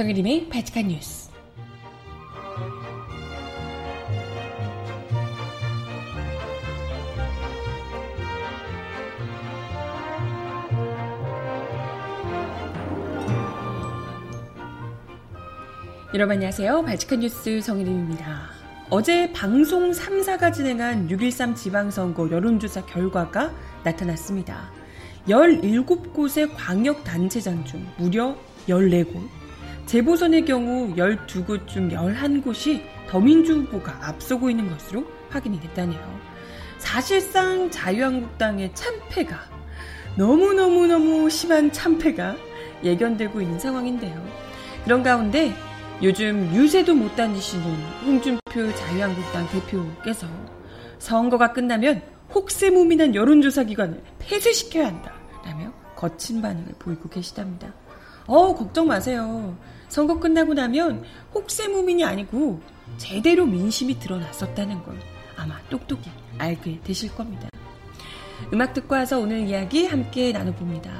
정혜림의 바칙한 뉴스. 여러분 안녕하세요. 발칙한 뉴스 정혜림입니다. 어제 방송 3사가 진행한 6.13 지방선거 여론조사 결과가 나타났습니다. 17곳의 광역단체장 중 무려 14곳, 재보선의 경우 12곳 중 11곳이 더민주 후보가 앞서고 있는 것으로 확인이 됐다네요. 사실상 자유한국당의 참패가 너무너무너무 심한 참패가 예견되고 있는 상황인데요. 그런 가운데 요즘 유세도 못 다니시는 홍준표 자유한국당 대표께서 선거가 끝나면 혹세무민한 여론조사 기관을 폐쇄시켜야 한다. 라며 거친 반응을 보이고 계시답니다. 어, 걱정 마세요. 선거 끝나고 나면 혹세무민이 아니고 제대로 민심이 드러났었다는 걸 아마 똑똑히 알게 되실 겁니다. 음악 듣고 와서 오늘 이야기 함께 나눠봅니다.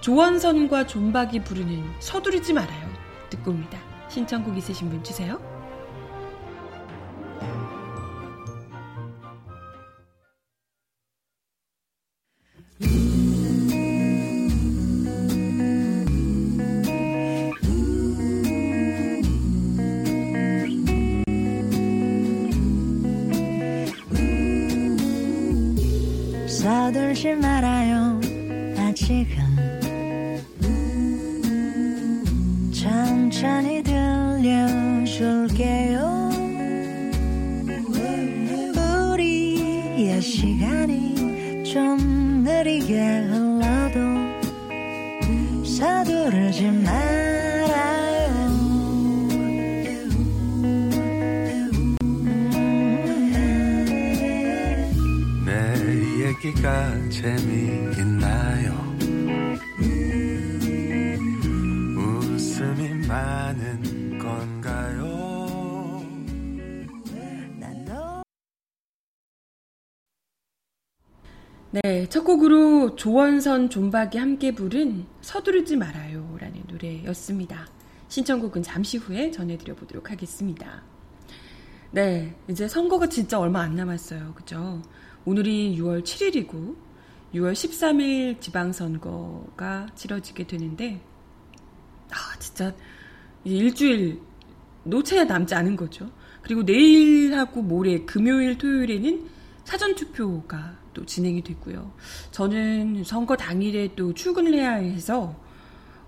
조원선과 존박이 부르는 서두르지 말아요. 듣고 옵니다. 신청곡 있으신 분 주세요. 네, 첫 곡으로 조원선, 존박이 함께 부른 서두르지 말아요 라는 노래였습니다. 신청곡은 잠시 후에 전해드려 보도록 하겠습니다. 네, 이제 선거가 진짜 얼마 안 남았어요. 그죠? 오늘이 6월 7일이고, 6월 13일 지방선거가 치러지게 되는데, 아, 진짜, 일주일 노체가 남지 않은 거죠. 그리고 내일하고 모레, 금요일, 토요일에는 사전투표가 또 진행이 됐고요. 저는 선거 당일에 또 출근을 해야 해서,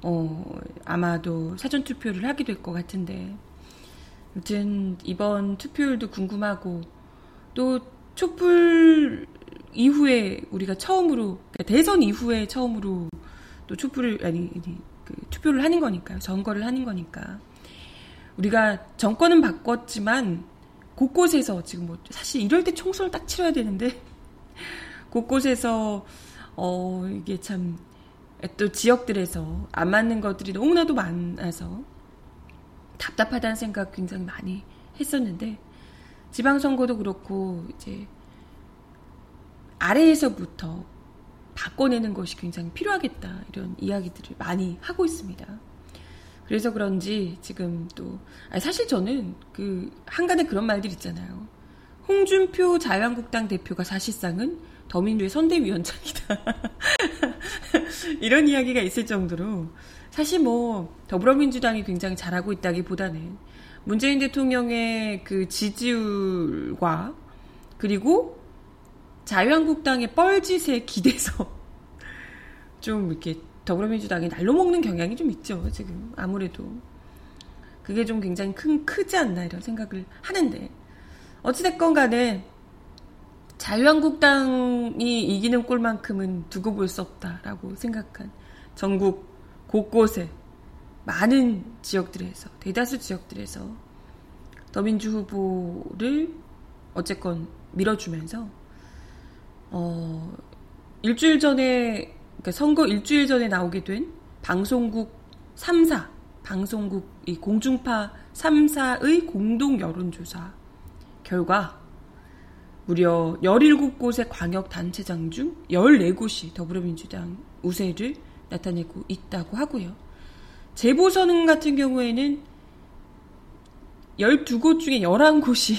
어, 아마도 사전 투표를 하게 될 것 같은데, 아무튼 이번 투표율도 궁금하고 또 촛불 이후에 우리가 처음으로 그러니까 대선 이후에 처음으로 또 촛불을 아니, 아니 그 투표를 하는 거니까요 선거를 하는 거니까 우리가 정권은 바꿨지만 곳곳에서 지금 뭐 사실 이럴 때 총선을 딱 치러야 되는데 곳곳에서 어 이게 참 또 지역들에서 안 맞는 것들이 너무나도 많아서 답답하다는 생각 굉장히 많이 했었는데 지방선거도 그렇고 이제 아래에서부터 바꿔내는 것이 굉장히 필요하겠다 이런 이야기들을 많이 하고 있습니다. 그래서 그런지 지금 또 사실 저는 그 한간에 그런 말들 있잖아요. 홍준표 자유한국당 대표가 사실상은 더민주의 선대위원장이다. 이런 이야기가 있을 정도로 사실 뭐 더불어민주당이 굉장히 잘하고 있다기보다는 문재인 대통령의 그 지지율과 그리고 자유한국당의 뻘짓에 기대서 좀 이렇게 더불어민주당이 날로 먹는 경향이 좀 있죠 지금 아무래도 그게 좀 굉장히 큰 크지 않나 이런 생각을 하는데 어찌됐건 간에 자유한국당이 이기는 꼴만큼은 두고 볼 수 없다라고 생각한 전국 곳곳에 많은 지역들에서 대다수 지역들에서 더민주 후보를 어쨌건 밀어주면서 어 일주일 전에 그러니까 선거 일주일 전에 나오게 된 방송국 3사 방송국 이 공중파 3사의 공동 여론조사 결과 무려 17곳의 광역단체장 중 14곳이 더불어민주당 우세를 나타내고 있다고 하고요. 재보선 같은 경우에는 12곳 중에 11곳이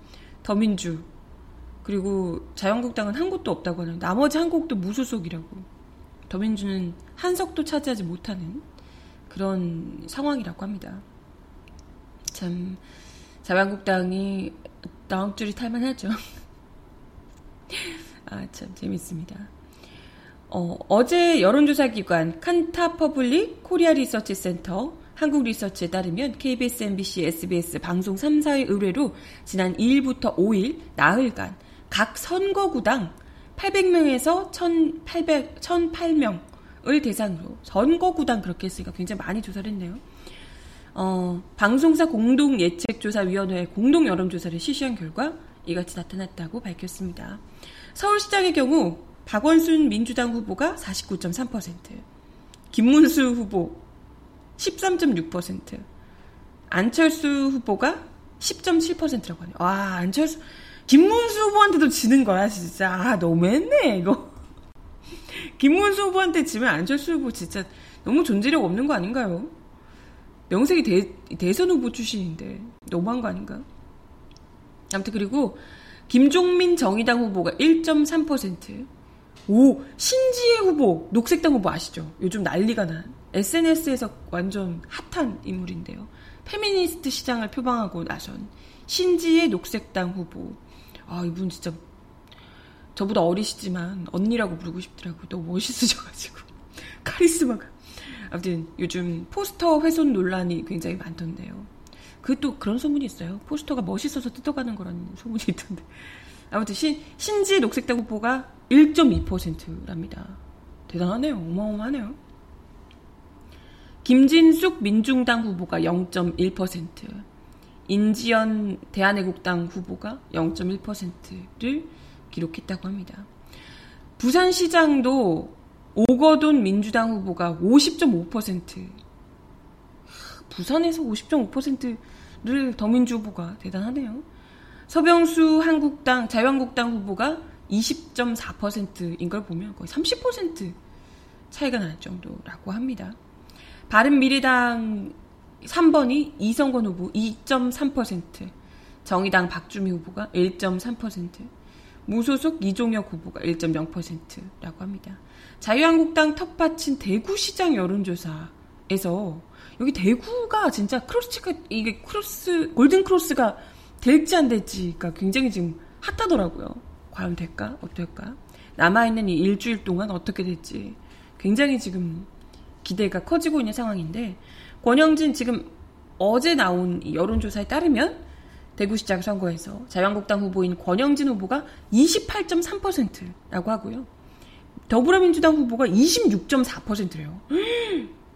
더민주 그리고 자유한국당은 한 곳도 없다고 하는 나머지 한 곳도 무소속이라고 더민주는 한 석도 차지하지 못하는 그런 상황이라고 합니다. 참 자유한국당이 나왕줄이 탈만하죠. 아 참 재밌습니다. 어, 어제 여론조사 기관 칸타 퍼블릭 코리아 리서치 센터 한국 리서치에 따르면 KBS, MBC, SBS 방송 3사의 의뢰로 지난 2일부터 5일 나흘간 각 선거구당 800명에서 1,800, 1,008명을 대상으로 선거구당 그렇게 했으니까 굉장히 많이 조사를 했네요. 어, 방송사 공동 예측조사위원회 공동 여론조사를 실시한 결과 이같이 나타났다고 밝혔습니다. 서울시장의 경우 박원순 민주당 후보가 49.3%, 김문수 후보 13.6%, 안철수 후보가 10.7%라고 하네요. 와, 안철수, 김문수 후보한테도 지는 거야, 진짜. 아, 너무했네, 이거. 김문수 후보한테 지면 안철수 후보 진짜 너무 존재력 없는 거 아닌가요? 명색이 대, 대선 후보 출신인데 너무한 거 아닌가? 아무튼 그리고 김종민 정의당 후보가 1.3%. 오, 신지혜 후보, 녹색당 후보 아시죠? 요즘 난리가 난 SNS에서 완전 핫한 인물인데요. 페미니스트 시장을 표방하고 나선 신지예 녹색당 후보. 아, 이분 진짜 저보다 어리시지만 언니라고 부르고 싶더라고요. 너무 멋있으셔가지고. 카리스마가. 아무튼 요즘 포스터 훼손 논란이 굉장히 많던데요. 그 또 그런 소문이 있어요. 포스터가 멋있어서 뜯어가는 거라는 소문이 있던데. 아무튼 신, 신지예 녹색당 후보가 1.2%랍니다. 대단하네요. 어마어마하네요. 김진숙 민중당 후보가 0.1%, 인지연 대한애국당 후보가 0.1%를 기록했다고 합니다. 부산시장도 오거돈 민주당 후보가 50.5%, 부산에서 50.5%를 더민주 후보가 대단하네요. 서병수 한국당, 자유한국당 후보가 20.4%인 걸 보면 거의 30% 차이가 날 정도라고 합니다. 바른미래당 3번이 이성권 후보 2.3%, 정의당 박주미 후보가 1.3%, 무소속 이종혁 후보가 1.0%라고 합니다. 자유한국당 텃밭인 대구시장 여론조사에서 여기 대구가 진짜 크로스가 이게 크로스 골든 크로스가 될지 안 될지가 굉장히 지금 핫하더라고요. 과연 될까? 어떨까? 남아 있는 이 일주일 동안 어떻게 될지 굉장히 지금 기대가 커지고 있는 상황인데 권영진 지금 어제 나온 여론조사에 따르면 대구시장 선거에서 자유한국당 후보인 권영진 후보가 28.3%라고 하고요. 더불어민주당 후보가 26.4%래요.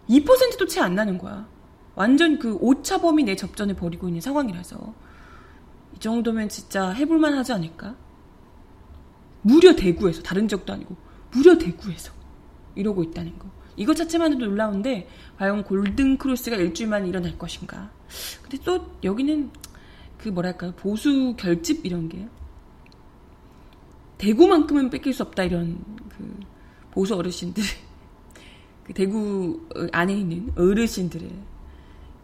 2%도 채 안 나는 거야. 완전 그 오차 범위 내 접전을 벌이고 있는 상황이라서 이 정도면 진짜 해볼만 하지 않을까? 무려 대구에서 다른 적도 아니고 무려 대구에서 이러고 있다는 거. 이것 자체만으로도 놀라운데 과연 골든 크로스가 일주일 만에 일어날 것인가? 근데 또 여기는 그 뭐랄까요 보수 결집 이런 게 대구만큼은 뺏길 수 없다 이런 그 보수 어르신들 그 대구 안에 있는 어르신들의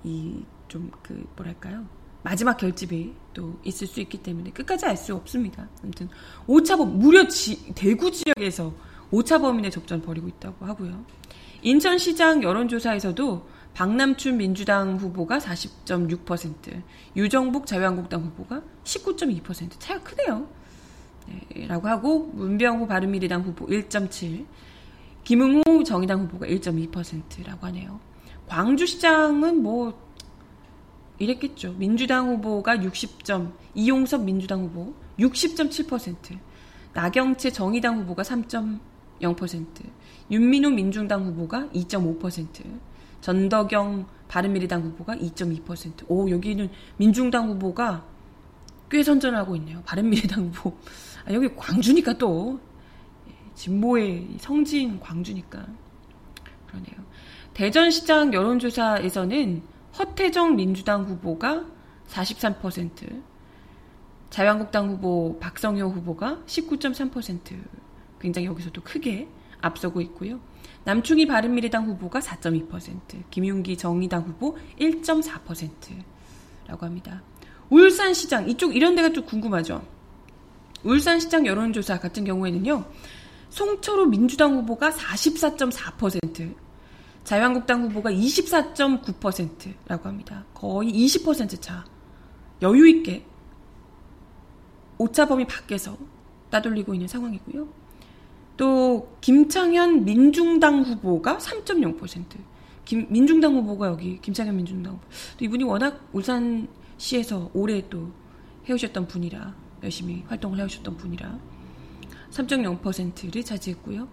이 좀 그 뭐랄까요 마지막 결집이 또 있을 수 있기 때문에 끝까지 알 수 없습니다. 아무튼 오차범 무려 지, 대구 지역에서 오차범인의 접전 벌이고 있다고 하고요. 인천시장 여론조사에서도 박남춘 민주당 후보가 40.6%, 유정복 자유한국당 후보가 19.2% 차이가 크네요. 네, 라고 하고 문병호 바른미래당 후보 1.7, 김응호 정의당 후보가 1.2%라고 하네요. 광주시장은 뭐 이랬겠죠. 민주당 후보가 60점, 이용섭 민주당 후보 60.7%, 나경채 정의당 후보가 3.0%, 윤민호 민중당 후보가 2.5%, 전덕영 바른미래당 후보가 2.2%. 오, 여기는 민중당 후보가 꽤 선전하고 있네요. 바른미래당 후보. 아, 여기 광주니까 또 진보의 성진 광주니까 그러네요. 대전시장 여론조사에서는 허태정 민주당 후보가 43%, 자유한국당 후보 박성효 후보가 19.3% 굉장히 여기서도 크게 앞서고 있고요. 남충희 바른미래당 후보가 4.2%, 김윤기 정의당 후보 1.4%라고 합니다. 울산시장 이쪽 이런 데가 좀 궁금하죠. 울산시장 여론조사 같은 경우에는요. 송철호 민주당 후보가 44.4%, 자유한국당 후보가 24.9%라고 합니다. 거의 20%차. 여유 있게 오차범위 밖에서 따돌리고 있는 상황이고요. 또 김창현 민중당 후보가 3.0%. 김, 민중당 후보가 여기 김창현 민중당 후보. 또 이분이 워낙 울산시에서 오래 또 해오셨던 분이라 열심히 활동을 해오셨던 분이라 3.0%를 차지했고요.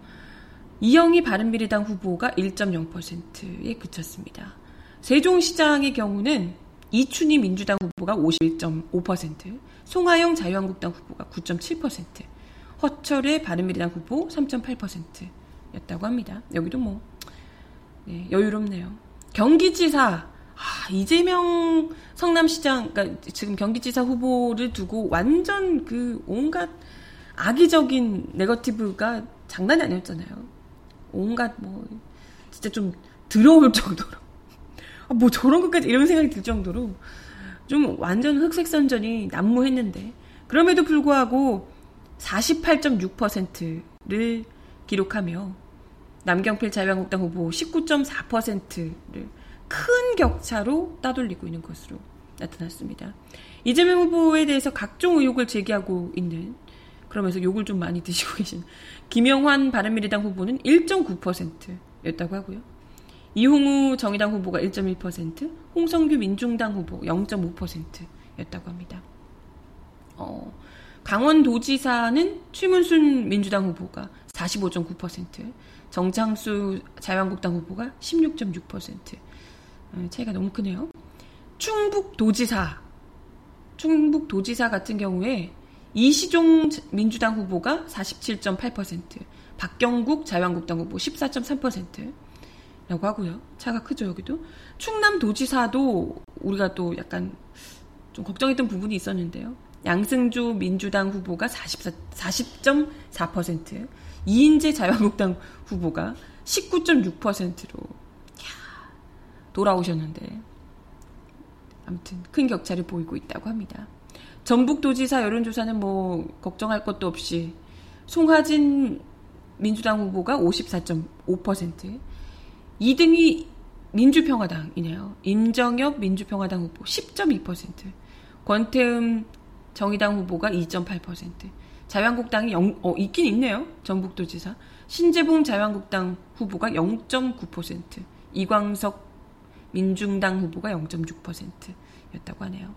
이영희 바른미래당 후보가 1.0%에 그쳤습니다. 세종시장의 경우는 이춘희 민주당 후보가 51.5%, 송하영 자유한국당 후보가 9.7%, 허철의 바른미래당 후보 3.8%였다고 합니다. 여기도 뭐 네, 여유롭네요. 경기지사 아, 이재명 성남시장 그러니까 지금 경기지사 후보를 두고 완전 그 온갖 악의적인 네거티브가 장난이 아니었잖아요. 온갖 뭐 진짜 좀 더러울 정도로 아, 뭐 저런 것까지 이런 생각이 들 정도로 좀 완전 흑색선전이 난무했는데 그럼에도 불구하고 48.6%를 기록하며 남경필 자유한국당 후보 19.4%를 큰 격차로 따돌리고 있는 것으로 나타났습니다. 이재명 후보에 대해서 각종 의혹을 제기하고 있는 그러면서 욕을 좀 많이 드시고 계신 김영환 바른미래당 후보는 1.9%였다고 하고요. 이홍우 정의당 후보가 1.1%, 홍성규 민중당 후보 0.5%였다고 합니다. 어, 강원도지사는 최문순 민주당 후보가 45.9%, 정창수 자유한국당 후보가 16.6%. 어, 차이가 너무 크네요. 충북도지사, 충북도지사 같은 경우에 이시종 민주당 후보가 47.8%, 박경국 자유한국당 후보 14.3%라고 하고요. 차가 크죠, 여기도. 충남도지사도 우리가 또 약간 좀 걱정했던 부분이 있었는데요. 양승조 민주당 후보가 44, 40.4%, 이인재 자유한국당 후보가 19.6%로 돌아오셨는데 아무튼 큰 격차를 보이고 있다고 합니다. 전북도지사 여론조사는 뭐 걱정할 것도 없이 송하진 민주당 후보가 54.5%, 2등이 민주평화당이네요. 임정엽 민주평화당 후보 10.2%, 권태음 정의당 후보가 2.8%, 자유한국당이 0, 어, 있긴 있네요. 전북도지사. 신재봉 자유한국당 후보가 0.9%, 이광석 민중당 후보가 0.6%였다고 하네요.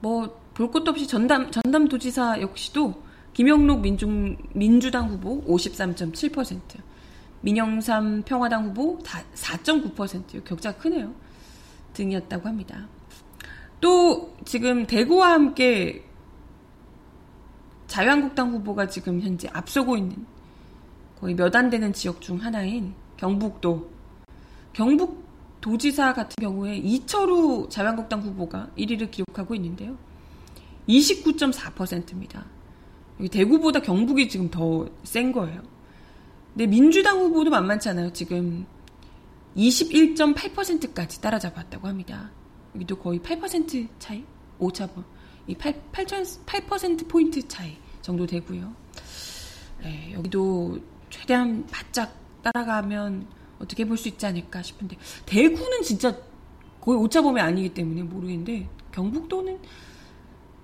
뭐, 볼 것도 없이 전담, 전담 도지사 역시도 김영록 민중, 민주당 후보 53.7%, 민영삼 평화당 후보 4.9% 격차 크네요. 등이었다고 합니다. 또 지금 대구와 함께 자유한국당 후보가 지금 현재 앞서고 있는 거의 몇 안 되는 지역 중 하나인 경북도 경북 도지사 같은 경우에 이철우 자유한국당 후보가 1위를 기록하고 있는데요. 29.4%입니다. 여기 대구보다 경북이 지금 더 센 거예요. 근데 민주당 후보도 만만치 않아요. 지금 21.8%까지 따라잡았다고 합니다. 여기도 거의 8% 차이? 오차범. 이 8, 8%포인트 차이 정도 되고요. 네, 여기도 최대한 바짝 따라가면 어떻게 볼 수 있지 않을까 싶은데 대구는 진짜 거의 오차범위 아니기 때문에 모르겠는데 경북도는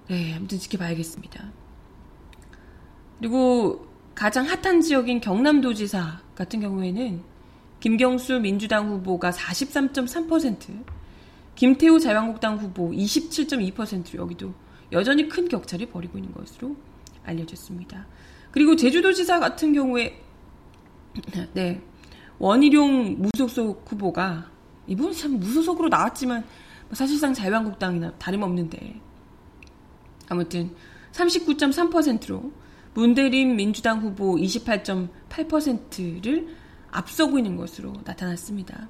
네 아무튼 지켜봐야겠습니다. 그리고 가장 핫한 지역인 경남도지사 같은 경우에는 김경수 민주당 후보가 43.3%, 김태우 자유한국당 후보 27.2% 여기도 여전히 큰 격차를 벌이고 있는 것으로 알려졌습니다. 그리고 제주도지사 같은 경우에 네 원희룡 무소속 후보가 이분 참 무소속으로 나왔지만 뭐 사실상 자유한국당이나 다름없는데 아무튼 39.3%로 문대림 민주당 후보 28.8%를 앞서고 있는 것으로 나타났습니다.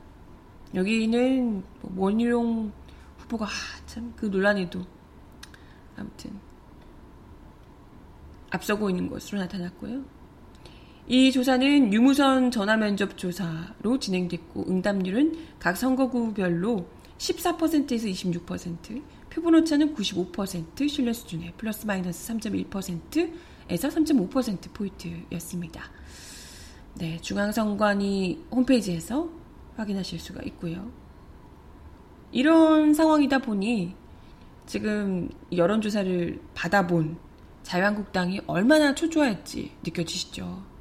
여기는 뭐 원희룡 후보가 아, 참그 논란에도 아무튼 앞서고 있는 것으로 나타났고요. 이 조사는 유무선 전화 면접 조사로 진행됐고 응답률은 각 선거구별로 14%에서 26%, 표본 오차는 95% 신뢰 수준에 플러스 마이너스 3.1%에서 3.5% 포인트였습니다. 네, 중앙선관위 홈페이지에서 확인하실 수가 있고요. 이런 상황이다 보니 지금 여론조사를 받아본 자유한국당이 얼마나 초조할지 느껴지시죠.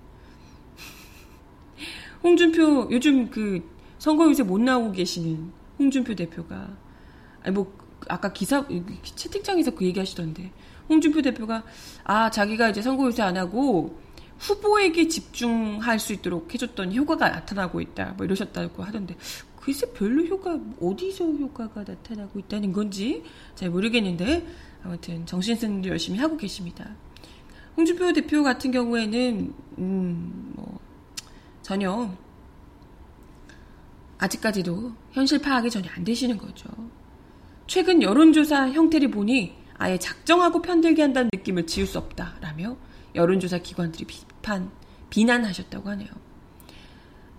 홍준표 요즘 그 선거 요새 못 나오고 계시는 홍준표 대표가. 아니 뭐 아까 기사 채팅창에서 그 얘기하시던데. 홍준표 대표가 아 자기가 이제 선거 요새 안 하고 후보에게 집중할 수 있도록 해줬던 효과가 나타나고 있다. 뭐 이러셨다고 하던데. 글쎄 별로 효과 어디서 효과가 나타나고 있다는 건지 잘 모르겠는데 아무튼 정신승리 열심히 하고 계십니다. 홍준표 대표 같은 경우에는 음 뭐 전혀 아직까지도 현실 파악이 전혀 안 되시는 거죠. 최근 여론조사 형태를 보니 아예 작정하고 편들게 한다는 느낌을 지울 수 없다라며 여론조사 기관들이 비판, 비난하셨다고 하네요.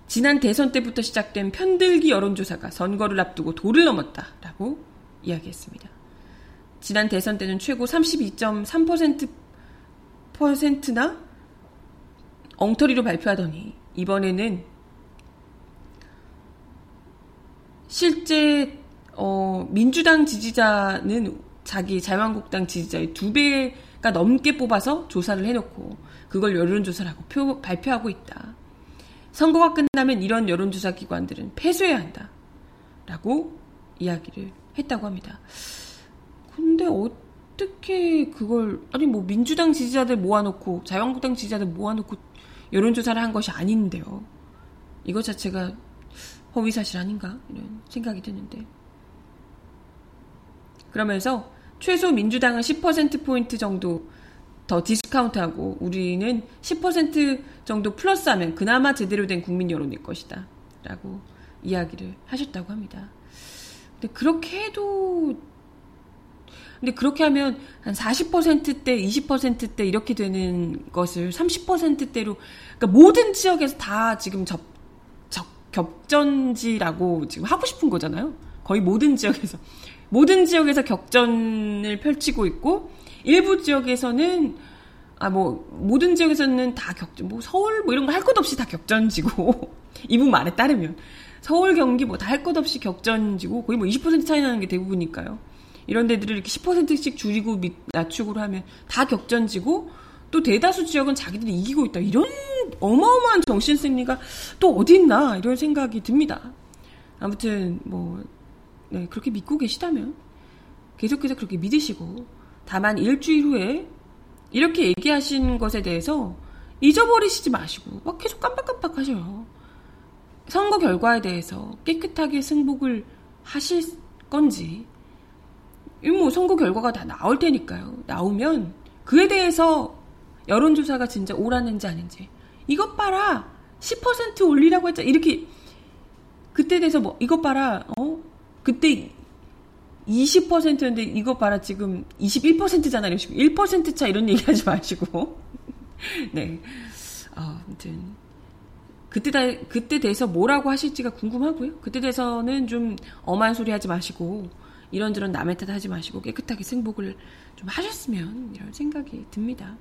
지난 대선 때부터 시작된 편들기 여론조사가 선거를 앞두고 도를 넘었다라고 이야기했습니다. 지난 대선 때는 최고 32.3%나 엉터리로 발표하더니 이번에는 실제 어, 민주당 지지자는 자기 자유한국당 지지자의 두 배가 넘게 뽑아서 조사를 해놓고 그걸 여론조사라고 표, 발표하고 있다. 선거가 끝나면 이런 여론조사 기관들은 폐쇄해야 한다. 라고 이야기를 했다고 합니다. 근데 어떻게 그걸, 아니 뭐 민주당 지지자들 모아놓고 자유한국당 지지자들 모아놓고 여론조사를 한 것이 아닌데요. 이거 자체가 허위사실 아닌가? 이런 생각이 드는데. 그러면서 최소 민주당은 10%포인트 정도 더 디스카운트하고 우리는 10% 정도 플러스하면 그나마 제대로 된 국민 여론일 것이다. 라고 이야기를 하셨다고 합니다. 근데 그렇게 해도 근데 그렇게 하면 한 40%대, 20%대 이렇게 되는 것을 30%대로 그러니까 모든 지역에서 다 지금 접, 접 격전지라고 지금 하고 싶은 거잖아요. 거의 모든 지역에서 모든 지역에서 격전을 펼치고 있고 일부 지역에서는 아 뭐 모든 지역에서는 다 격전 뭐 서울 뭐 이런 거 할 것 없이 다 격전지고 이분 말에 따르면 서울 경기 뭐 다 할 것 없이 격전지고 거의 뭐 20% 차이 나는 게 대부분이니까요. 이런 데들을 이렇게 10%씩 줄이고 낮추고 하면 다 격전지고 또 대다수 지역은 자기들이 이기고 있다. 이런 어마어마한 정신 승리가 또 어디 있나 이런 생각이 듭니다. 아무튼 뭐 네, 그렇게 믿고 계시다면 계속해서 그렇게 믿으시고 다만 일주일 후에 이렇게 얘기하신 것에 대해서 잊어버리시지 마시고 막 계속 깜빡깜빡 하셔요. 선거 결과에 대해서 깨끗하게 승복을 하실 건지 뭐 선거 결과가 다 나올 테니까요. 나오면 그에 대해서 여론조사가 진짜 옳았는지 아닌지 이것 봐라 10% 올리라고 했잖아 이렇게 그때 대해서 뭐 이것 봐라 어 그때 20%였는데 이것 봐라 지금 21%잖아요. 1%차 이런 얘기 하지 마시고. 네. 어, 아무튼 그때 다, 그때 대해서 뭐라고 하실지가 궁금하고요. 그때 대해서는 좀 엄한 소리 하지 마시고 이런저런 남의 탓 하지 마시고 깨끗하게 승복을 좀 하셨으면 이런 생각이 듭니다.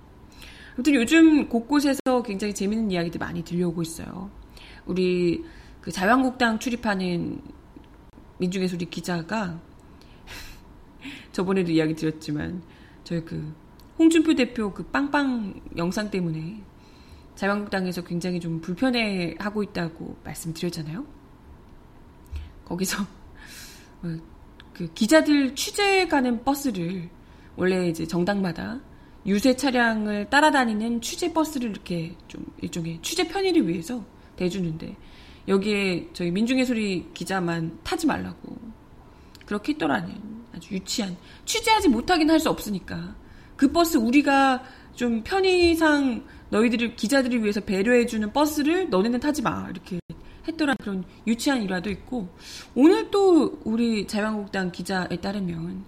아무튼 요즘 곳곳에서 굉장히 재밌는 이야기들 많이 들려오고 있어요. 우리 그 자유한국당 출입하는 민중의 소리 기자가 저번에도 이야기 드렸지만 저희 그 홍준표 대표 그 빵빵 영상 때문에 자유한국당에서 굉장히 좀 불편해하고 있다고 말씀드렸잖아요. 거기서 어, 그 기자들 취재 가는 버스를 원래 이제 정당마다 유세 차량을 따라다니는 취재 버스를 이렇게 좀 일종의 취재 편의를 위해서 대주는데 여기에 저희 민중의 소리 기자만 타지 말라고 그렇게 했더라는 아주 유치한 취재하지 못하긴 할 수 없으니까 그 버스 우리가 좀 편의상 너희들을 기자들을 위해서 배려해주는 버스를 너네는 타지 마 이렇게 했더라 그런 유치한 일화도 있고 오늘 또 우리 자유한국당 기자에 따르면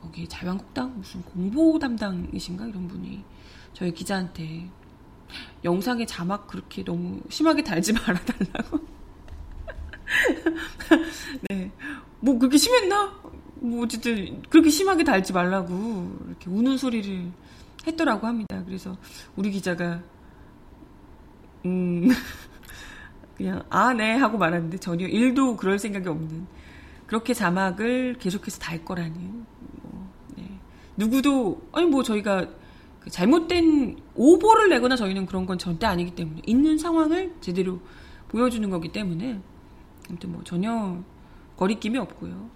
거기 자유한국당 무슨 공보 담당이신가 이런 분이 저희 기자한테 영상에 자막 그렇게 너무 심하게 달지 말아달라고. 네. 뭐 그렇게 심했나? 뭐 어쨌든 그렇게 심하게 달지 말라고 이렇게 우는 소리를 했더라고 합니다. 그래서 우리 기자가 음 그냥 아 네 하고 말았는데 전혀 일도 그럴 생각이 없는 그렇게 자막을 계속해서 달 거라는 뭐, 네. 누구도 아니 뭐 저희가 그 잘못된 오보를 내거나 저희는 그런 건 절대 아니기 때문에 있는 상황을 제대로 보여주는 거기 때문에 아무튼 뭐 전혀 거리낌이 없고요.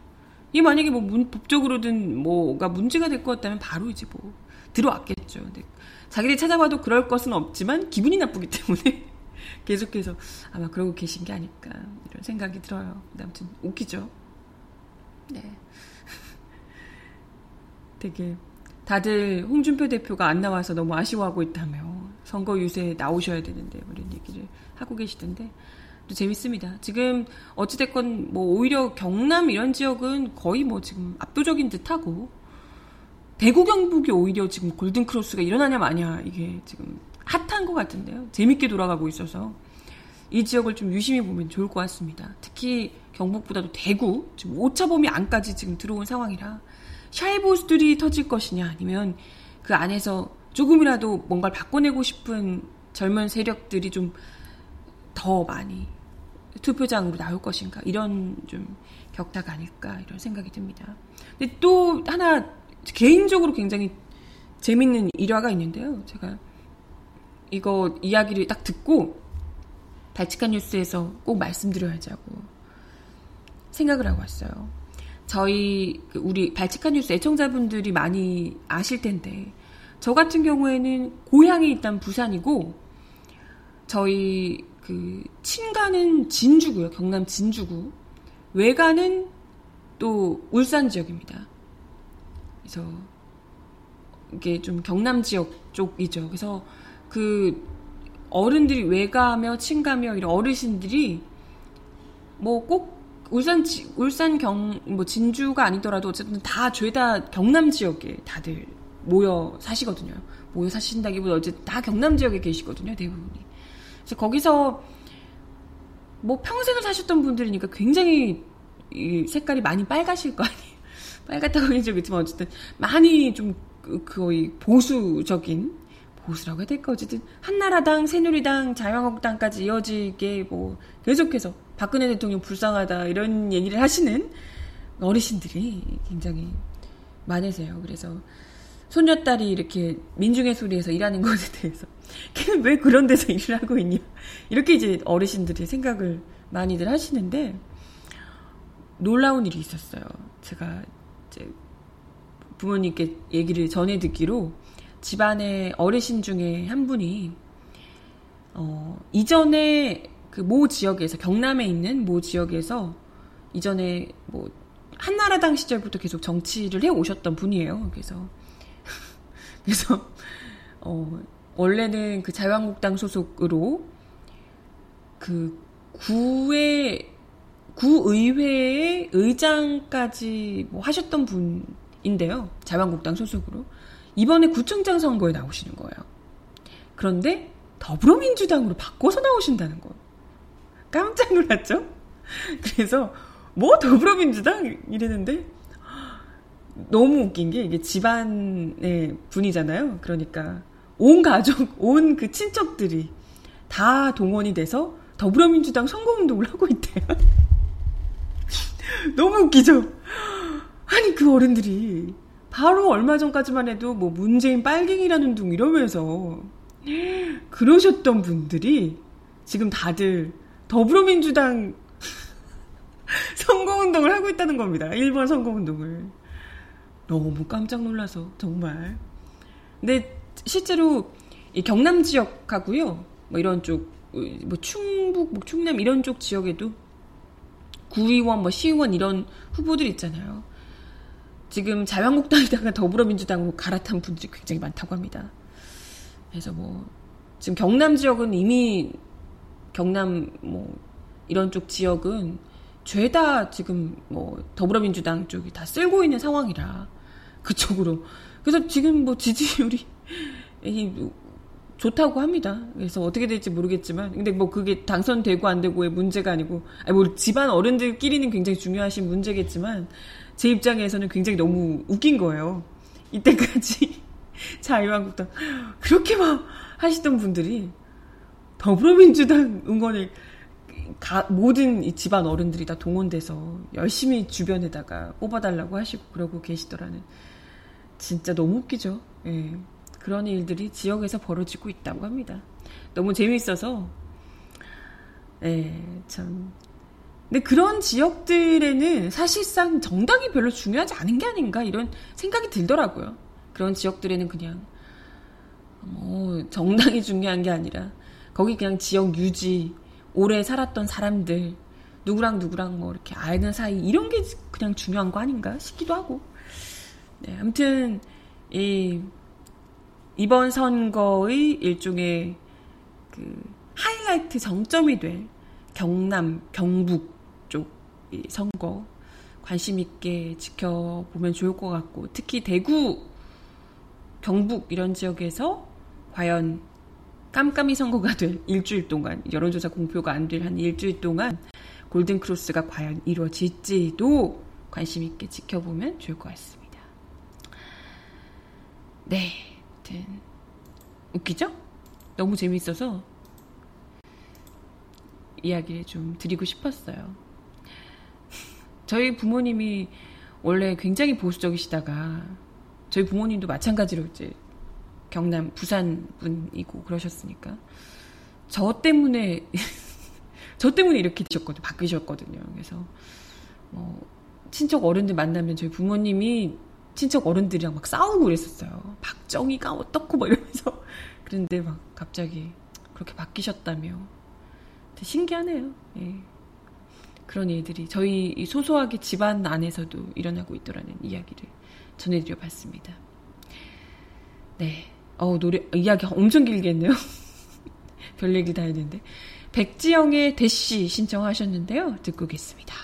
이 만약에 뭐 문, 법적으로든 뭐가 문제가 될 것 같다면 바로 이제 뭐 들어왔겠죠. 근데 자기들이 찾아봐도 그럴 것은 없지만 기분이 나쁘기 때문에 계속해서 아마 그러고 계신 게 아닐까 이런 생각이 들어요. 아무튼 웃기죠. 네. 되게 다들 홍준표 대표가 안 나와서 너무 아쉬워하고 있다며 선거 유세 나오셔야 되는데 뭐 이런 얘기를 하고 계시던데 또 재밌습니다. 지금 어찌됐건 뭐 오히려 경남 이런 지역은 거의 뭐 지금 압도적인 듯하고 대구 경북이 오히려 지금 골든 크로스가 일어나냐 마냐 이게 지금 핫한 것 같은데요. 재밌게 돌아가고 있어서 이 지역을 좀 유심히 보면 좋을 것 같습니다. 특히 경북보다도 대구 지금 오차범위 안까지 지금 들어온 상황이라 샤이보스들이 터질 것이냐 아니면 그 안에서 조금이라도 뭔가를 바꿔내고 싶은 젊은 세력들이 좀 더 많이 투표장으로 나올 것인가 이런 좀 격타가 아닐까 이런 생각이 듭니다. 근데 또 하나 개인적으로 굉장히 재밌는 일화가 있는데요. 제가 이거 이야기를 딱 듣고 발칙한 뉴스에서 꼭 말씀드려야지 하고 생각을 하고 왔어요. 저희 그 우리 발칙한 뉴스 애청자분들이 많이 아실 텐데 저 같은 경우에는 고향이 일단 부산이고 저희 그 친가는 진주고요. 경남 진주구. 외가는 또 울산 지역입니다. 그래서 이게 좀 경남 지역 쪽이죠. 그래서 그 어른들이 외가며 친가며 이런 어르신들이 뭐 꼭 울산 지, 울산 경 뭐 진주가 아니더라도 어쨌든 다 죄다 경남 지역에 다들 모여 사시거든요. 모여 사신다기보다 어쨌든 다 경남 지역에 계시거든요. 대부분이. 그래서 거기서 뭐 평생을 사셨던 분들이니까 굉장히 이 색깔이 많이 빨가실 거 아니에요. 빨갛다고 좀 있지만 어쨌든 많이 좀 그, 거의 보수적인 보수라고 해야 될까 어쨌든 한나라당, 새누리당, 자유한국당까지 이어지게 뭐 계속해서 박근혜 대통령 불쌍하다 이런 얘기를 하시는 어르신들이 굉장히 많으세요. 그래서 손녀딸이 이렇게 민중의 소리에서 일하는 것에 대해서 걔는 왜 그런 데서 일을 하고 있냐 이렇게 이제 어르신들이 생각을 많이들 하시는데 놀라운 일이 있었어요. 제가 이제 부모님께 얘기를 전해 듣기로 집안의 어르신 중에 한 분이 어, 이전에 그 모 지역에서 경남에 있는 모 지역에서 이전에 뭐 한나라당 시절부터 계속 정치를 해 오셨던 분이에요. 그래서 그래서 어, 원래는 그 자유한국당 소속으로 그 구의 구의회의 의장까지 뭐 하셨던 분인데요. 자유한국당 소속으로. 이번에 구청장 선거에 나오시는 거예요. 그런데 더불어민주당으로 바꿔서 나오신다는 거. 깜짝 놀랐죠? 그래서 뭐 더불어민주당 이랬는데 너무 웃긴 게 이게 집안의 분이잖아요. 그러니까 온 가족, 온 그 친척들이 다 동원이 돼서 더불어민주당 선거운동을 하고 있대요. 너무 웃기죠? 아니 그 어른들이 바로 얼마 전까지만 해도 뭐 문재인 빨갱이라는 둥 이러면서 그러셨던 분들이 지금 다들 더불어민주당 선거운동을 하고 있다는 겁니다. 1번 선거운동을. 너무 깜짝 놀라서, 정말. 근데 실제로 이 경남 지역하고요, 뭐 이런 쪽, 뭐 충북, 뭐 충남 이런 쪽 지역에도 구의원, 뭐 시의원 이런 후보들 있잖아요. 지금 자유한국당에다가 더불어민주당으로 갈아탄 분들이 굉장히 많다고 합니다. 그래서 뭐 지금 경남 지역은 이미 경남 뭐 이런 쪽 지역은 죄다 지금 뭐 더불어민주당 쪽이 다 쓸고 있는 상황이라 그쪽으로 그래서 지금 뭐 지지율이 좋다고 합니다. 그래서 어떻게 될지 모르겠지만, 근데 뭐 그게 당선되고 안 되고의 문제가 아니고, 아니 뭐 집안 어른들끼리는 굉장히 중요하신 문제겠지만, 제 입장에서는 굉장히 너무 웃긴 거예요. 이때까지 자유한국당 그렇게 막 하시던 분들이 더불어민주당 응원을 가, 모든 이 집안 어른들이 다 동원돼서 열심히 주변에다가 뽑아달라고 하시고 그러고 계시더라는 진짜 너무 웃기죠. 예. 그런 일들이 지역에서 벌어지고 있다고 합니다. 너무 재미있어서 예, 참. 근데 그런 지역들에는 사실상 정당이 별로 중요하지 않은 게 아닌가 이런 생각이 들더라고요. 그런 지역들에는 그냥 뭐 정당이 중요한 게 아니라 거기 그냥 지역 유지, 오래 살았던 사람들, 누구랑 누구랑 뭐 이렇게 아는 사이 이런 게 그냥 중요한 거 아닌가 싶기도 하고. 네, 아무튼 이 이번 선거의 일종의 그 하이라이트 정점이 될 경남, 경북 쪽 선거 관심 있게 지켜보면 좋을 것 같고 특히 대구, 경북 이런 지역에서 과연 깜깜이 선거가 될 일주일 동안 여론조사 공표가 안 될 한 일주일 동안 골든 크로스가 과연 이루어질지도 관심 있게 지켜보면 좋을 것 같습니다. 네, 아무튼 웃기죠? 너무 재밌어서 이야기를 좀 드리고 싶었어요. 저희 부모님이 원래 굉장히 보수적이시다가 저희 부모님도 마찬가지로 이제 경남 부산 분이고 그러셨으니까 저 때문에 저 때문에 이렇게 되셨거든요. 바뀌셨거든요. 그래서 뭐 친척 어른들 만나면 저희 부모님이 친척 어른들이랑 막 싸우고 그랬었어요. 박정희가 어떻고 막 이러면서 그런데 막 갑자기 그렇게 바뀌셨다며 신기하네요. 예. 그런 일들이 저희 소소하게 집안 안에서도 일어나고 있더라는 이야기를 전해드려 봤습니다. 네. 어 노래, 이야기 엄청 길게 했네요. 별 얘기 다 했는데. 백지영의 대시 신청하셨는데요. 듣고 겠습니다.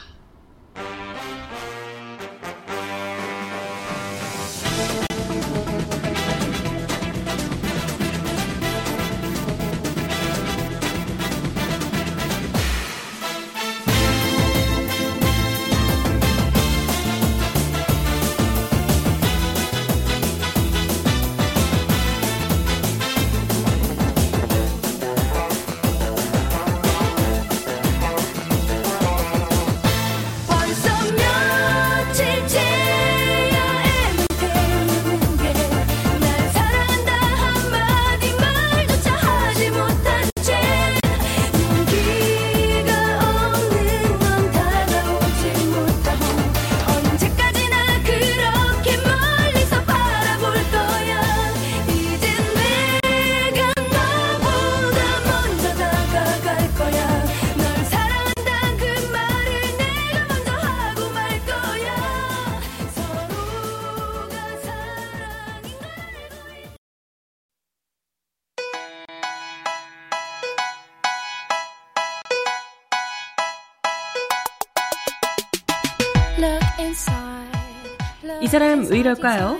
왜 이럴까요?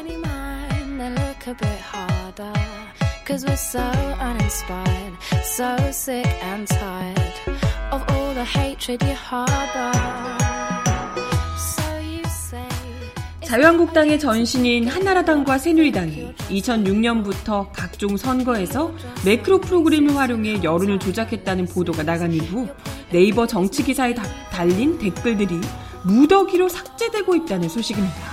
자유한국당의 전신인 한나라당과 새누리당이 2006년부터 각종 선거에서 매크로 프로그램을 활용해 여론을 조작했다는 보도가 나간 이후 네이버 정치 기사에 달린 댓글들이 무더기로 삭제되고 있다는 소식입니다.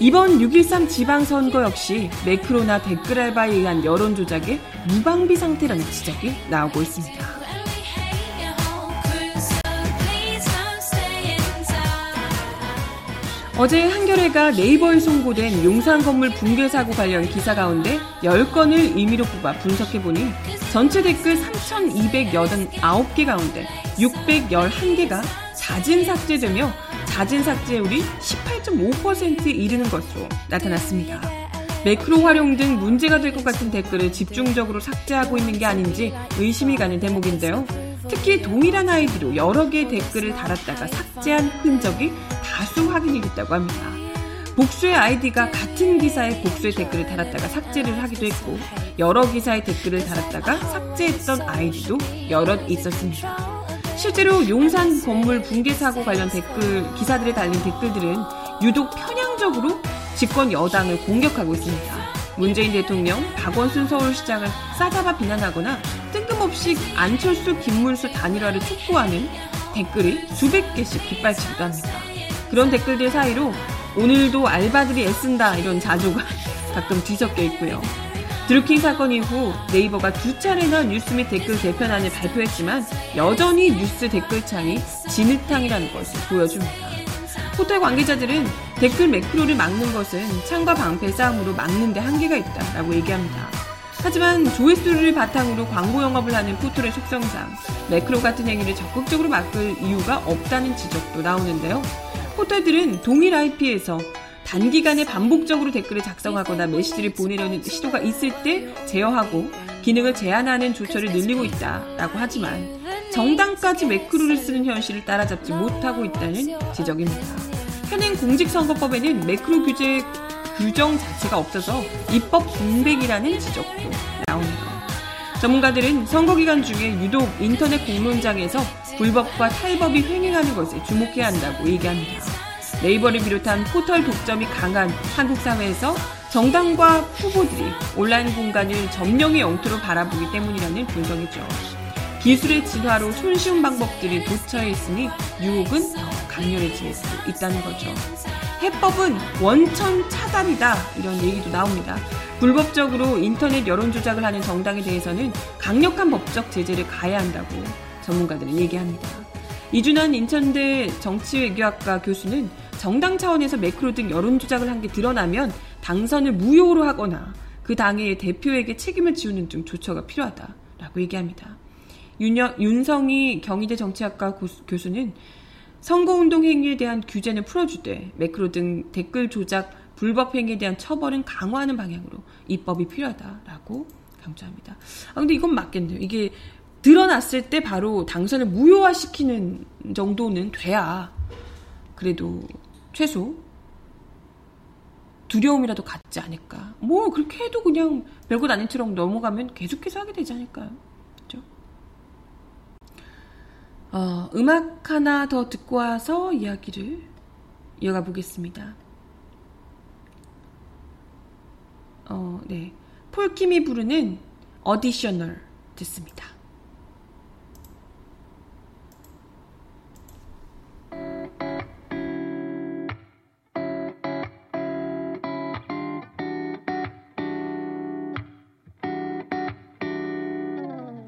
이번 6.13 지방선거 역시 매크로나 댓글 알바에 의한 여론 조작의 무방비 상태라는 지적이 나오고 있습니다. 어제 한겨레가 네이버에 송고된 용산 건물 붕괴 사고 관련 기사 가운데 10건을 임의로 뽑아 분석해보니 전체 댓글 3,289개 가운데 611개가 자진 삭제되며 자진 삭제율이 18.5%에 이르는 것으로 나타났습니다. 매크로 활용 등 문제가 될 것 같은 댓글을 집중적으로 삭제하고 있는 게 아닌지 의심이 가는 대목인데요. 특히 동일한 아이디로 여러 개의 댓글을 달았다가 삭제한 흔적이 다수 확인이 됐다고 합니다. 복수의 아이디가 같은 기사에 복수의 댓글을 달았다가 삭제를 하기도 했고 여러 기사의 댓글을 달았다가 삭제했던 아이디도 여럿 있었습니다. 실제로 용산 건물 붕괴 사고 관련 댓글 기사들에 달린 댓글들은 유독 편향적으로 집권 여당을 공격하고 있습니다. 문재인 대통령, 박원순 서울시장을 싸잡아 비난하거나 뜬금없이 안철수, 김문수 단일화를 촉구하는 댓글이 수백 개씩 빗발치기도 합니다. 그런 댓글들 사이로 오늘도 알바들이 애쓴다 이런 자조가 가끔 뒤섞여 있고요. 드루킹 사건 이후 네이버가 두 차례나 뉴스 및 댓글 개편안을 발표했지만 여전히 뉴스 댓글창이 진흙탕이라는 것을 보여줍니다. 호텔 관계자들은 댓글 매크로를 막는 것은 창과 방패 싸움으로 막는데 한계가 있다라고 얘기합니다. 하지만 조회수를 바탕으로 광고 영업을 하는 포털의 속성상 매크로 같은 행위를 적극적으로 막을 이유가 없다는 지적도 나오는데요. 포털들은 동일 IP에서 단기간에 반복적으로 댓글을 작성하거나 메시지를 보내려는 시도가 있을 때 제어하고 기능을 제한하는 조처를 늘리고 있다라고 하지만 정당까지 매크로를 쓰는 현실을 따라잡지 못하고 있다는 지적입니다. 현행 공직선거법에는 매크로 규제 규정 자체가 없어서 입법 공백이라는 지적도 나오네요. 전문가들은 선거 기간 중에 유독 인터넷 공론장에서 불법과 탈법이 횡행하는 것에 주목해야 한다고 얘기합니다. 네이버를 비롯한 포털 독점이 강한 한국 사회에서 정당과 후보들이 온라인 공간을 점령의 영토로 바라보기 때문이라는 분석이죠. 기술의 진화로 손쉬운 방법들이 도처에 있으니 유혹은 더 강렬해질 수 있다는 거죠. 해법은 원천 차단이다 이런 얘기도 나옵니다. 불법적으로 인터넷 여론 조작을 하는 정당에 대해서는 강력한 법적 제재를 가해야 한다고 전문가들은 얘기합니다. 이준환 인천대 정치외교학과 교수는 정당 차원에서 매크로 등 여론 조작을 한 게 드러나면 당선을 무효로 하거나 그 당의 대표에게 책임을 지우는 등 조처가 필요하다라고 얘기합니다. 윤여, 윤성희 경희대 정치학과 교수는 선거운동 행위에 대한 규제는 풀어주되 매크로 등 댓글 조작 불법 행위에 대한 처벌은 강화하는 방향으로 입법이 필요하다라고 강조합니다. 아 근데 이건 맞겠네요. 이게 드러났을 때 바로 당선을 무효화시키는 정도는 돼야 그래도 최소 두려움이라도 갖지 않을까. 뭐 그렇게 해도 그냥 별것 아닌 처럼 넘어가면 계속해서 하게 되지 않을까요? 어, 음악 하나 더 듣고 와서 이야기를 이어가 보겠습니다. 어, 네. 폴킴이 부르는 어디셔널 듣습니다.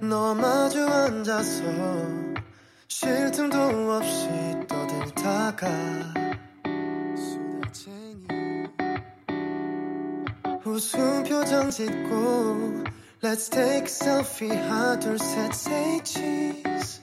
너 마주 앉아서 쉴 틈도 없이 떠들다가 수다쟁이 웃음 표정 짓고 Let's take a selfie. 하나 둘셋 say cheese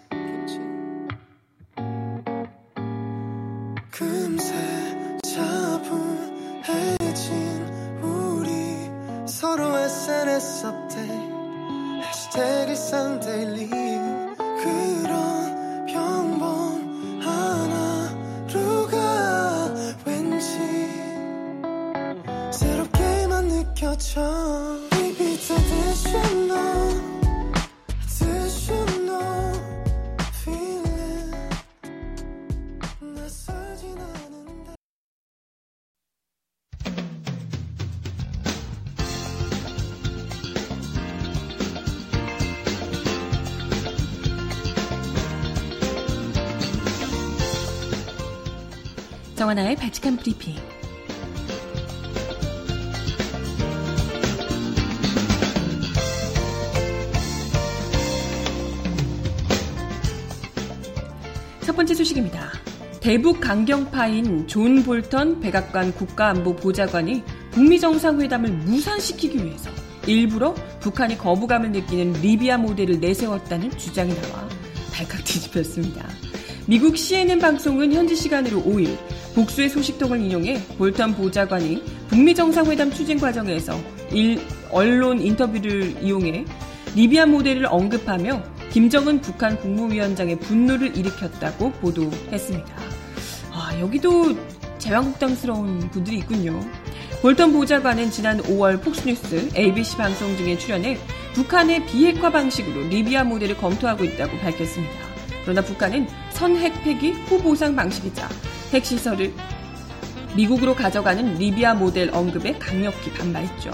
발칙한 브리핑. 첫 번째 소식입니다. 대북 강경파인 존 볼턴 백악관 국가안보보좌관이 북미 정상회담을 무산시키기 위해서 일부러 북한이 거부감을 느끼는 리비아 모델을 내세웠다는 주장이 나와 발칵 뒤집혔습니다. 미국 CNN 방송은 현지 시간으로 5일 복수의 소식통을 인용해 볼턴 보좌관이 북미 정상회담 추진 과정에서 일, 언론 인터뷰를 이용해 리비아 모델을 언급하며 김정은 북한 국무위원장의 분노를 일으켰다고 보도했습니다. 아, 여기도 자유한국당스러운 분들이 있군요. 볼턴 보좌관은 지난 5월 폭스뉴스 ABC 방송 등에 출연해 북한의 비핵화 방식으로 리비아 모델을 검토하고 있다고 밝혔습니다. 그러나 북한은 선핵 폐기 후보상 방식이자 핵시설을 미국으로 가져가는 리비아 모델 언급에 강력히 반발했죠.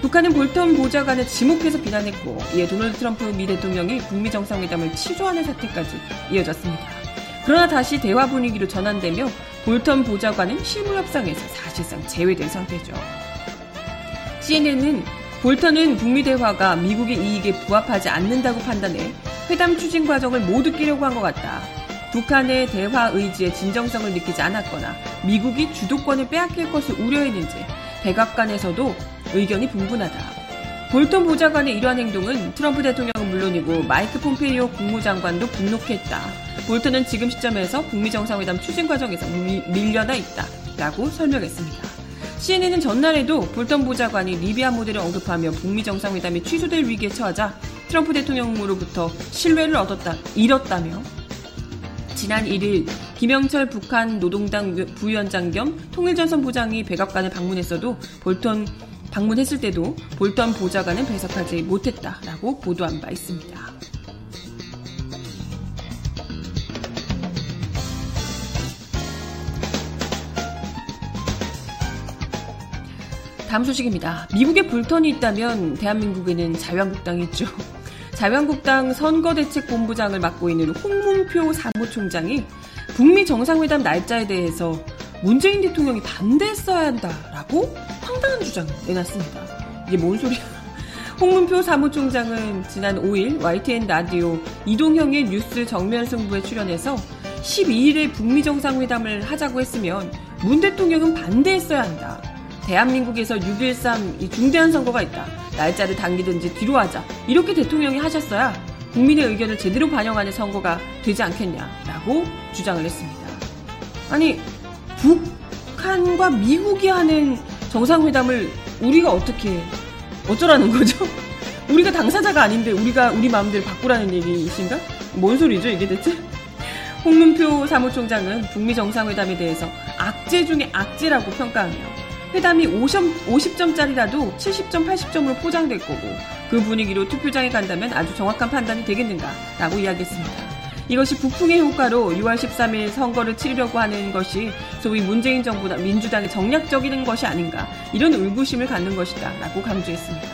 북한은 볼턴 보좌관을 지목해서 비난했고 이에 도널드 트럼프 미 대통령이 북미 정상회담을 취소하는 사태까지 이어졌습니다. 그러나 다시 대화 분위기로 전환되며 볼턴 보좌관은 실무 협상에서 사실상 제외된 상태죠. CNN은 볼턴은 북미 대화가 미국의 이익에 부합하지 않는다고 판단해 회담 추진 과정을 모두 끼려고 한 것 같다. 북한의 대화 의지에 진정성을 느끼지 않았거나 미국이 주도권을 빼앗길 것을 우려했는지 백악관에서도 의견이 분분하다. 볼턴 보좌관의 이러한 행동은 트럼프 대통령은 물론이고 마이크 폼페이오 국무장관도 분노했다. 볼턴은 지금 시점에서 북미 정상회담 추진 과정에서 미, 밀려나 있다. 라고 설명했습니다. CNN은 전날에도 볼턴 보좌관이 리비아 모델을 언급하며 북미 정상회담이 취소될 위기에 처하자 트럼프 대통령으로부터 신뢰를 얻었다, 잃었다며 지난 1일 김영철 북한 노동당 부위원장 겸 통일전선 부장이 백악관을 방문했어도 볼턴 방문했을 때도 볼턴 보좌관은 배석하지 못했다라고 보도한 바 있습니다. 다음 소식입니다. 미국에 불턴이 있다면 대한민국에는 자유한국당이 있죠. 자유한국당 선거대책본부장을 맡고 있는 홍문표 사무총장이 북미 정상회담 날짜에 대해서 문재인 대통령이 반대했어야 한다라고 황당한 주장을 내놨습니다. 이게 뭔 소리야? 홍문표 사무총장은 지난 5일 YTN 라디오 이동형의 뉴스 정면 승부에 출연해서 12일에 북미 정상회담을 하자고 했으면 문 대통령은 반대했어야 한다. 대한민국에서 6.13 중대한 선거가 있다. 날짜를 당기든지 뒤로 하자. 이렇게 대통령이 하셨어야 국민의 의견을 제대로 반영하는 선거가 되지 않겠냐라고 주장을 했습니다. 아니, 북한과 미국이 하는 정상회담을 우리가 어떻게, 어쩌라는 거죠? 우리가 당사자가 아닌데 우리가 우리 마음대로 바꾸라는 얘기이신가? 뭔 소리죠, 이게 대체? 홍문표 사무총장은 북미 정상회담에 대해서 악재 중에 악재라고 평가하며 회담이 50, 50점짜리라도 70점, 80점으로 포장될 거고 그 분위기로 투표장에 간다면 아주 정확한 판단이 되겠는가 라고 이야기했습니다. 이것이 북풍의 효과로 6월 13일 선거를 치르려고 하는 것이 소위 문재인 정부나 민주당의 정략적인 것이 아닌가 이런 의구심을 갖는 것이다 라고 강조했습니다.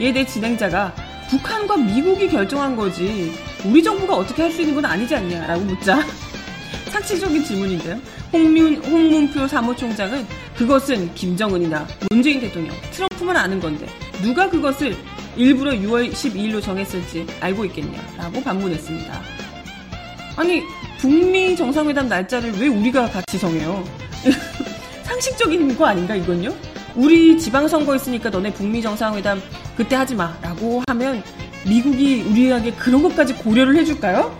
이에 대해 진행자가 북한과 미국이 결정한 거지 우리 정부가 어떻게 할 수 있는 건 아니지 않냐라고 묻자 상식적인 질문인데요. 홍문, 홍문표 사무총장은 그것은 김정은이나 문재인 대통령, 트럼프만 아는 건데 누가 그것을 일부러 6월 12일로 정했을지 알고 있겠냐라고 반문했습니다. 아니 북미 정상회담 날짜를 왜 우리가 같이 정해요? 상식적인 거 아닌가 이건요? 우리 지방선거 있으니까 너네 북미 정상회담 그때 하지 마라고 하면 미국이 우리에게 그런 것까지 고려를 해줄까요?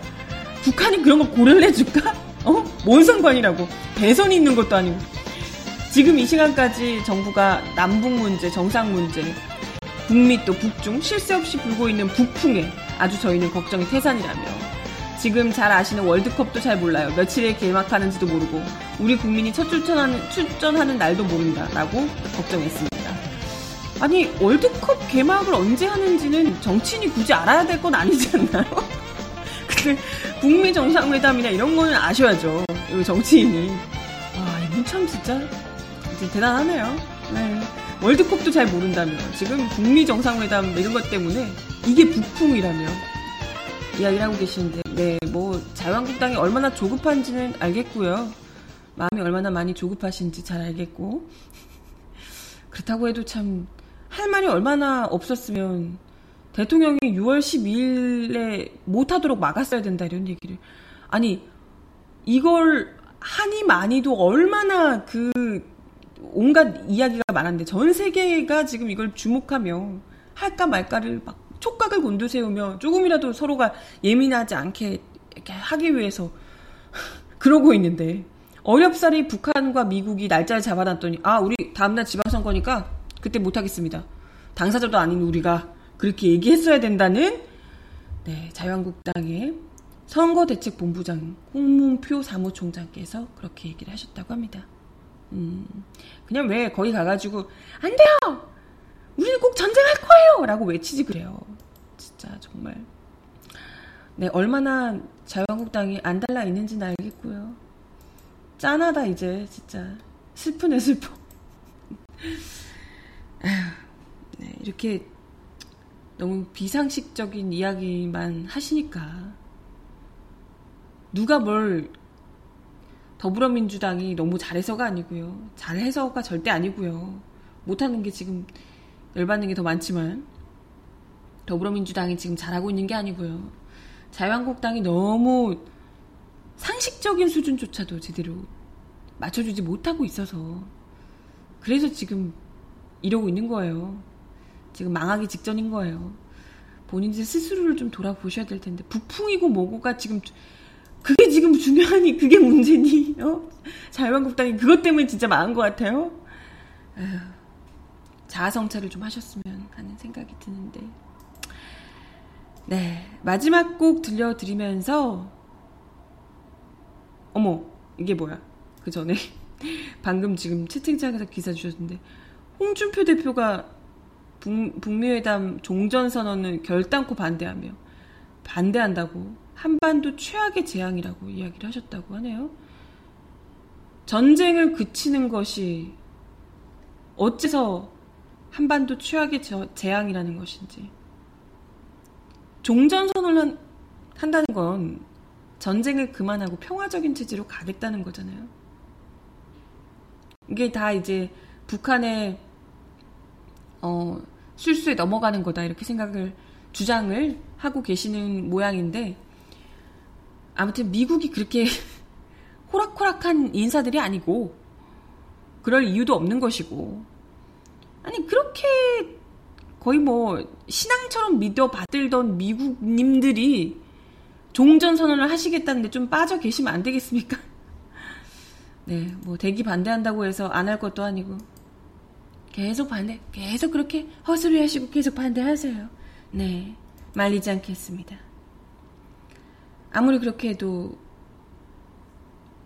북한이 그런 거 고려를 해줄까? 어? 뭔 상관이라고. 대선이 있는 것도 아니고. 지금 이 시간까지 정부가 남북 문제, 정상 문제, 북미 또 북중 실세 없이 불고 있는 북풍에 아주 저희는 걱정이 태산이라며 지금 잘 아시는 월드컵도 잘 몰라요. 며칠에 개막하는지도 모르고 우리 국민이 첫 출전하는, 출전하는 날도 모른다라고 걱정했습니다. 아니 월드컵 개막을 언제 하는지는 정치인이 굳이 알아야 될 건 아니지 않나요? 근데 북미 정상회담이나 이런 거는 아셔야죠. 정치인이. 와 이분 참 진짜 대단하네요. 네. 월드컵도 잘 모른다며 지금 북미 정상회담 이런 것 때문에 이게 북풍이라며 이야기를 하고 계시는데 네, 뭐 자유한국당이 얼마나 조급한지는 알겠고요. 마음이 얼마나 많이 조급하신지 잘 알겠고 그렇다고 해도 참 할 말이 얼마나 없었으면 대통령이 6월 12일에 못하도록 막았어야 된다 이런 얘기를 아니 이걸 하니 많이도 얼마나 그 온갖 이야기가 많았는데 전 세계가 지금 이걸 주목하며 할까 말까를 막 촉각을 곤두세우며 조금이라도 서로가 예민하지 않게 하기 위해서 그러고 있는데 어렵사리 북한과 미국이 날짜를 잡아놨더니 아 우리 다음날 지방선거니까 그때 못하겠습니다. 당사자도 아닌 우리가 그렇게 얘기했어야 된다는 네, 자유한국당의 선거대책본부장 홍문표 사무총장께서 그렇게 얘기를 하셨다고 합니다. 음, 그냥 왜 거기 가가지고 안 돼요. 우리는 꼭 전쟁할 거예요. 라고 외치지 그래요. 진짜 정말. 네, 얼마나 자유한국당이 안 달라 있는지는 알겠고요. 짠하다 이제 진짜 슬프네 슬퍼. 네, 이렇게 너무 비상식적인 이야기만 하시니까 누가 뭘 더불어민주당이 너무 잘해서가 아니고요. 잘해서가 절대 아니고요. 못하는 게 지금 열받는 게 더 많지만 더불어민주당이 지금 잘하고 있는 게 아니고요. 자유한국당이 너무 상식적인 수준조차도 제대로 맞춰주지 못하고 있어서 그래서 지금 이러고 있는 거예요. 지금 망하기 직전인 거예요. 본인들 스스로를 좀 돌아보셔야 될 텐데 북풍이고 뭐고가 지금 그게 지금 중요하니 그게 문제니 어? 자유한국당이 그것 때문에 진짜 망한 것 같아요. 자아성찰을 좀 하셨으면 하는 생각이 드는데 네 마지막 곡 들려드리면서 어머 이게 뭐야 그 전에 방금 지금 채팅창에서 기사 주셨는데 홍준표 대표가 북, 북미회담 종전선언을 결단코 반대하며 반대한다고 한반도 최악의 재앙이라고 이야기를 하셨다고 하네요. 전쟁을 그치는 것이 어째서 한반도 최악의 재앙이라는 것인지. 종전선언을 한다는 건 전쟁을 그만하고 평화적인 체제로 가겠다는 거잖아요. 이게 다 이제 북한의 어, 실수에 넘어가는 거다 이렇게 생각을 주장을 하고 계시는 모양인데 아무튼 미국이 그렇게 호락호락한 인사들이 아니고 그럴 이유도 없는 것이고 아니 그렇게 거의 뭐 신앙처럼 믿어 받들던 미국님들이 종전 선언을 하시겠다는데 좀 빠져 계시면 안 되겠습니까? 네, 뭐 대기 반대한다고 해서 안 할 것도 아니고 계속 반대, 계속 그렇게 허술히 하시고 계속 반대하세요. 네, 말리지 않겠습니다. 아무리 그렇게 해도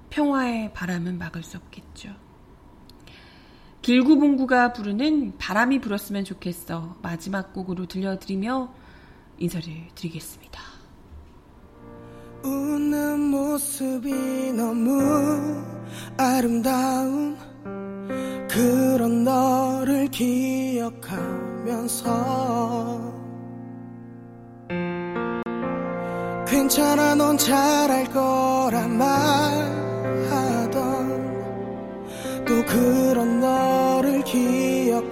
평화의 바람은 막을 수 없겠죠. 길구봉구가 부르는 바람이 불었으면 좋겠어 마지막 곡으로 들려드리며 인사를 드리겠습니다. 웃는 모습이 너무 아름다운 그런 너를 기억하면서 괜찮아 넌 잘할 거라 말하던 또 그런 너를 기억하면서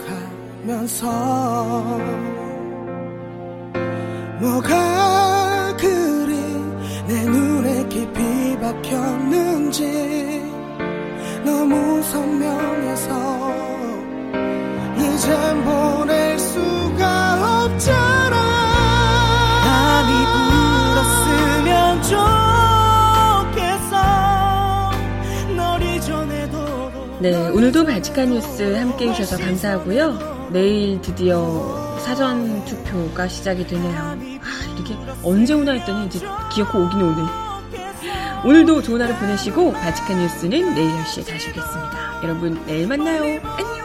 뭐가 그리 내 눈에 깊이 박혔는지 너무 선명해서 이젠 보 네, 오늘도 발칙한 뉴스 함께 해주셔서 감사하고요. 내일 드디어 사전 투표가 시작이 되네요. 아, 이렇게 언제 오나 했더니 이제 기어코 오긴 오네. 오늘도 좋은 하루 보내시고 발칙한 뉴스는 내일 10시에 다시 오겠습니다. 여러분, 내일 만나요. 안녕!